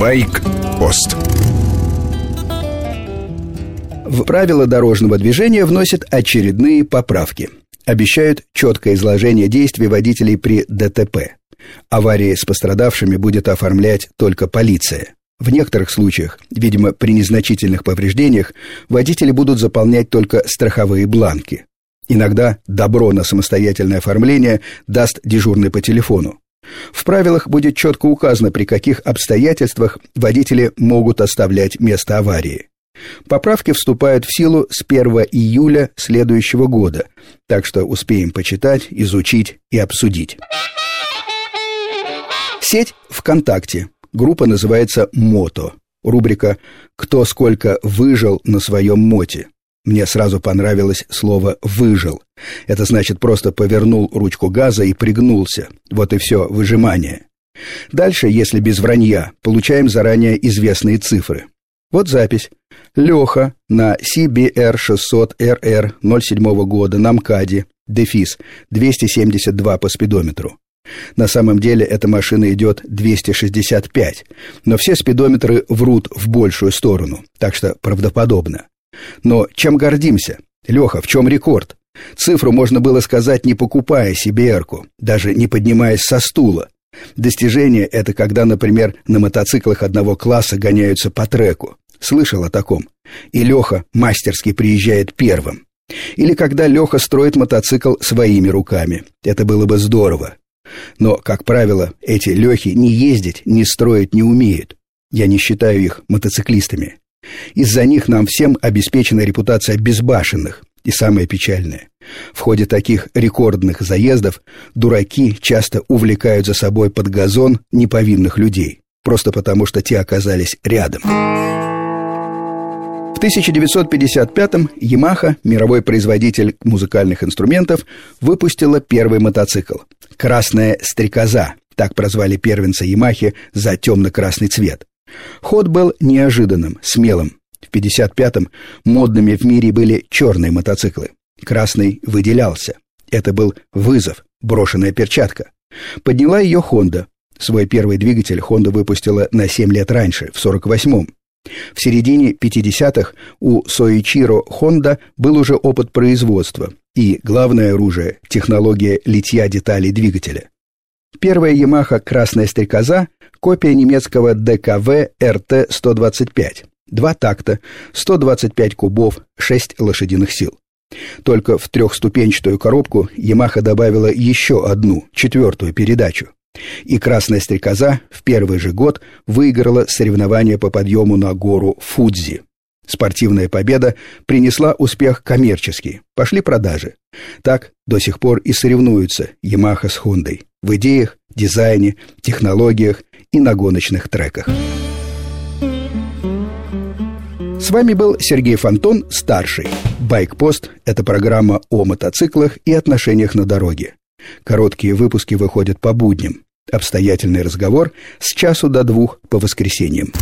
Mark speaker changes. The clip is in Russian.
Speaker 1: Байк-пост
Speaker 2: В правила дорожного движения вносят очередные поправки. Обещают четкое изложение действий водителей при ДТП. Аварии с пострадавшими будет оформлять только полиция. В некоторых случаях, видимо, при незначительных повреждениях, водители будут заполнять только страховые бланки. Иногда добро на самостоятельное оформление даст дежурный по телефону. В правилах будет четко указано, при каких обстоятельствах водители могут оставлять место аварии. Поправки вступают в силу с 1 июля следующего года, так что успеем почитать, изучить и обсудить. Сеть ВКонтакте. Группа называется «Мото». Рубрика «Кто сколько выжил на своем моте». Мне сразу понравилось слово «выжил». Это значит просто повернул ручку газа и пригнулся. Вот и все, выжимание. Дальше, если без вранья, получаем заранее известные цифры. Вот запись. Леха на CBR600RR 07 года на МКАДе, дефис, 272 по спидометру. На самом деле эта машина идет 265, но все спидометры врут в большую сторону, так что правдоподобно. Но чем гордимся? Леха, в чем рекорд? Цифру можно было сказать, не покупая себе эрку, даже не поднимаясь со стула. Достижение – это когда, например, на мотоциклах одного класса гоняются по треку. Слышал о таком. И Леха мастерски приезжает первым. Или когда Леха строит мотоцикл своими руками. Это было бы здорово. Но, как правило, эти Лехи ни ездить, ни строить не умеют. Я не считаю их мотоциклистами. Из-за них нам всем обеспечена репутация безбашенных. И самое печальное, в ходе таких рекордных заездов дураки часто увлекают за собой под газон неповинных людей, просто потому что те оказались рядом. В 1955-м Yamaha, мировой производитель музыкальных инструментов, выпустила первый мотоцикл «Красная стрекоза», так прозвали первенца Ямахи за темно-красный цвет. Ход был неожиданным, смелым. В 55-м модными в мире были черные мотоциклы. Красный выделялся. Это был вызов, брошенная перчатка. Подняла ее Honda. Свой первый двигатель Honda выпустила на 7 лет раньше, в 48-м. В середине 50-х у Соичиро Honda был уже опыт производства и, главное оружие, технология литья деталей двигателя. Первая Yamaha «Красная стрекоза» — копия немецкого ДКВ РТ-125. Два такта, 125 кубов, 6 лошадиных сил. Только в трехступенчатую коробку Yamaha добавила еще одну, четвертую передачу. И «Красная стрекоза» в первый же год выиграла соревнование по подъему на гору Фудзи. Спортивная победа принесла успех коммерческий. Пошли продажи. Так до сих пор и соревнуются Yamaha с Хондой в идеях, дизайне, технологиях и на гоночных треках. С вами был Сергей Фонтон, старший. «Байкпост» — это программа о мотоциклах и отношениях на дороге. Короткие выпуски выходят по будням. Обстоятельный разговор с часу до двух по воскресеньям.